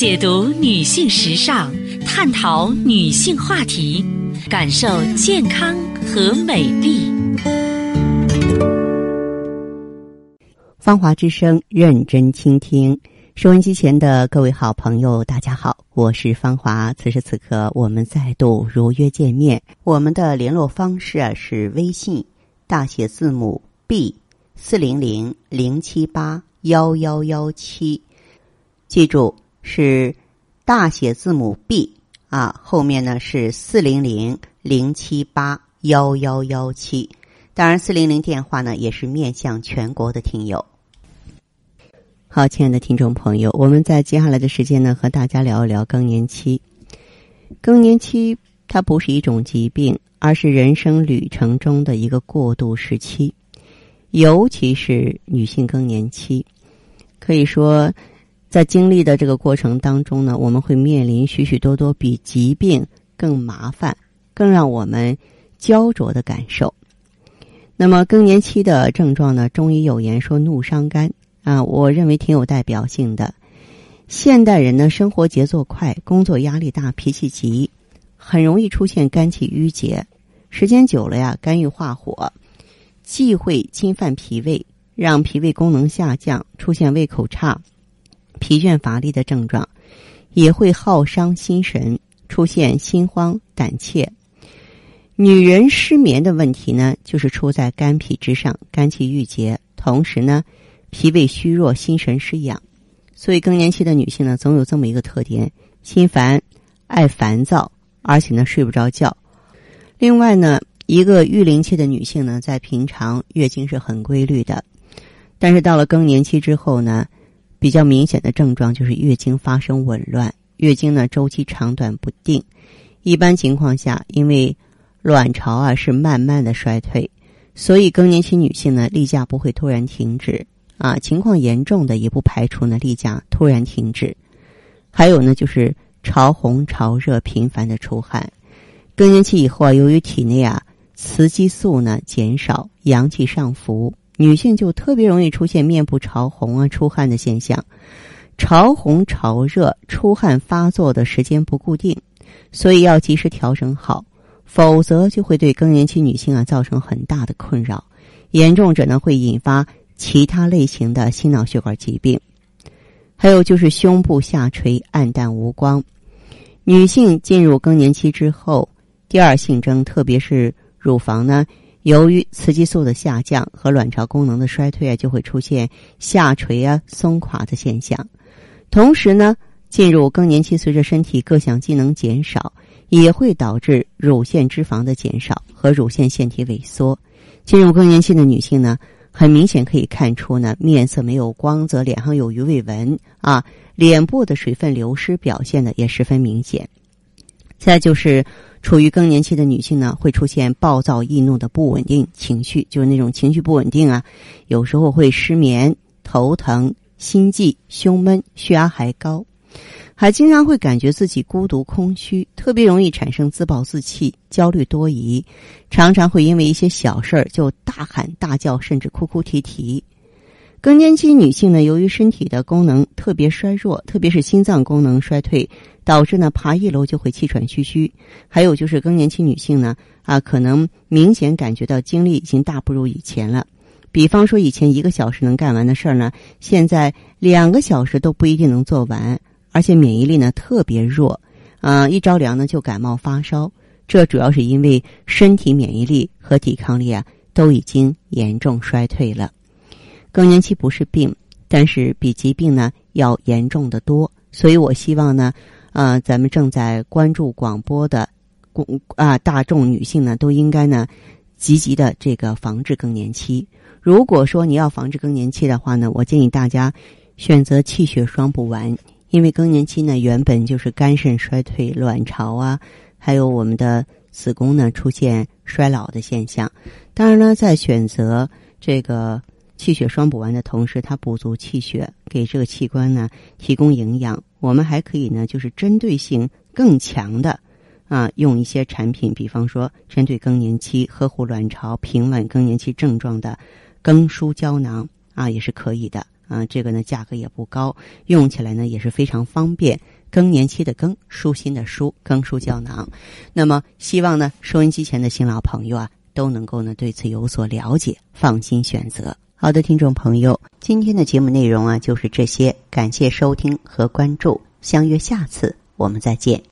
解读女性时尚，探讨女性话题，感受健康和美丽。芳华之声，认真倾听。收音机前的各位好朋友，大家好，我是芳华。此时此刻，我们再度如约见面。我们的联络方式啊是微信大写字母 B 四零零零七八幺幺幺七，记住是大写字母 B 啊，后面呢是四零零零七八幺幺幺七。当然，四零零电话呢也是面向全国的听友。好，亲爱的听众朋友，我们在接下来的时间呢，和大家聊一聊更年期。更年期它不是一种疾病，而是人生旅程中的一个过渡时期，尤其是女性更年期，可以说，在经历的这个过程当中呢，我们会面临许许多多比疾病更麻烦、更让我们焦灼的感受。那么，更年期的症状呢？中医有言说“怒伤肝”。啊，我认为挺有代表性的。现代人呢，生活节奏快，工作压力大，脾气急，很容易出现肝气郁结。时间久了呀，肝郁化火，既会侵犯脾胃，让脾胃功能下降，出现胃口差、疲倦乏力的症状，也会耗伤心神，出现心慌胆怯。女人失眠的问题呢，就是出在肝脾之上，肝气郁结，同时呢。脾胃虚弱，心神失养，所以更年期的女性呢，总有这么一个特点：心烦、爱烦躁，而且呢睡不着觉。另外呢，一个育龄期的女性呢，在平常月经是很规律的，但是到了更年期之后呢，比较明显的症状就是月经发生紊乱，月经呢周期长短不定。一般情况下，因为卵巢啊是慢慢的衰退，所以更年期女性呢，例假不会突然停止。啊，情况严重的也不排除呢例假突然停止，还有呢就是潮红潮热频繁的出汗。更年期以后啊，由于体内啊雌激素呢减少，阳气上浮，女性就特别容易出现面部潮红啊出汗的现象。潮红潮热出汗发作的时间不固定，所以要及时调整好，否则就会对更年期女性啊造成很大的困扰，严重者呢会引发。其他类型的心脑血管疾病，还有就是胸部下垂、暗淡无光。女性进入更年期之后，第二性征，特别是乳房呢，由于雌激素的下降和卵巢功能的衰退啊，就会出现下垂啊、松垮的现象。同时呢，进入更年期，随着身体各项机能减少，也会导致乳腺脂肪的减少和乳腺腺体萎缩。进入更年期的女性呢。很明显可以看出呢，面色没有光泽，脸上有鱼尾纹啊，脸部的水分流失表现的也十分明显。再就是处于更年期的女性呢，会出现暴躁易怒的不稳定情绪，就是那种情绪不稳定啊，有时候会失眠、头疼、心悸、胸闷、血压还高。还经常会感觉自己孤独空虚，特别容易产生自暴自弃、焦虑多疑，常常会因为一些小事儿就大喊大叫，甚至哭哭啼啼。更年期女性呢，由于身体的功能特别衰弱，特别是心脏功能衰退，导致呢爬一楼就会气喘吁吁。还有就是更年期女性呢，啊，可能明显感觉到精力已经大不如以前了。比方说，以前一个小时能干完的事儿呢，现在两个小时都不一定能做完。而且免疫力呢特别弱，啊，一着凉呢就感冒发烧，这主要是因为身体免疫力和抵抗力啊都已经严重衰退了。更年期不是病，但是比疾病呢要严重的多，所以我希望呢，啊，咱们正在关注广播的公啊大众女性呢，都应该呢积极的这个防治更年期。如果说你要防治更年期的话呢，我建议大家选择气血双补丸。因为更年期呢，原本就是肝肾衰退、卵巢啊，还有我们的子宫呢出现衰老的现象。当然呢，在选择这个气血双补丸的同时，它补足气血，给这个器官呢提供营养。我们还可以呢，就是针对性更强的啊，用一些产品，比方说针对更年期呵护卵巢、平稳更年期症状的更舒胶囊啊，也是可以的。啊，这个呢价格也不高，用起来呢也是非常方便。更年期的更，舒心的舒，更舒胶囊。那么，希望呢收音机前的新老朋友啊，都能够呢对此有所了解，放心选择。好的，听众朋友，今天的节目内容啊就是这些，感谢收听和关注，相约下次我们再见。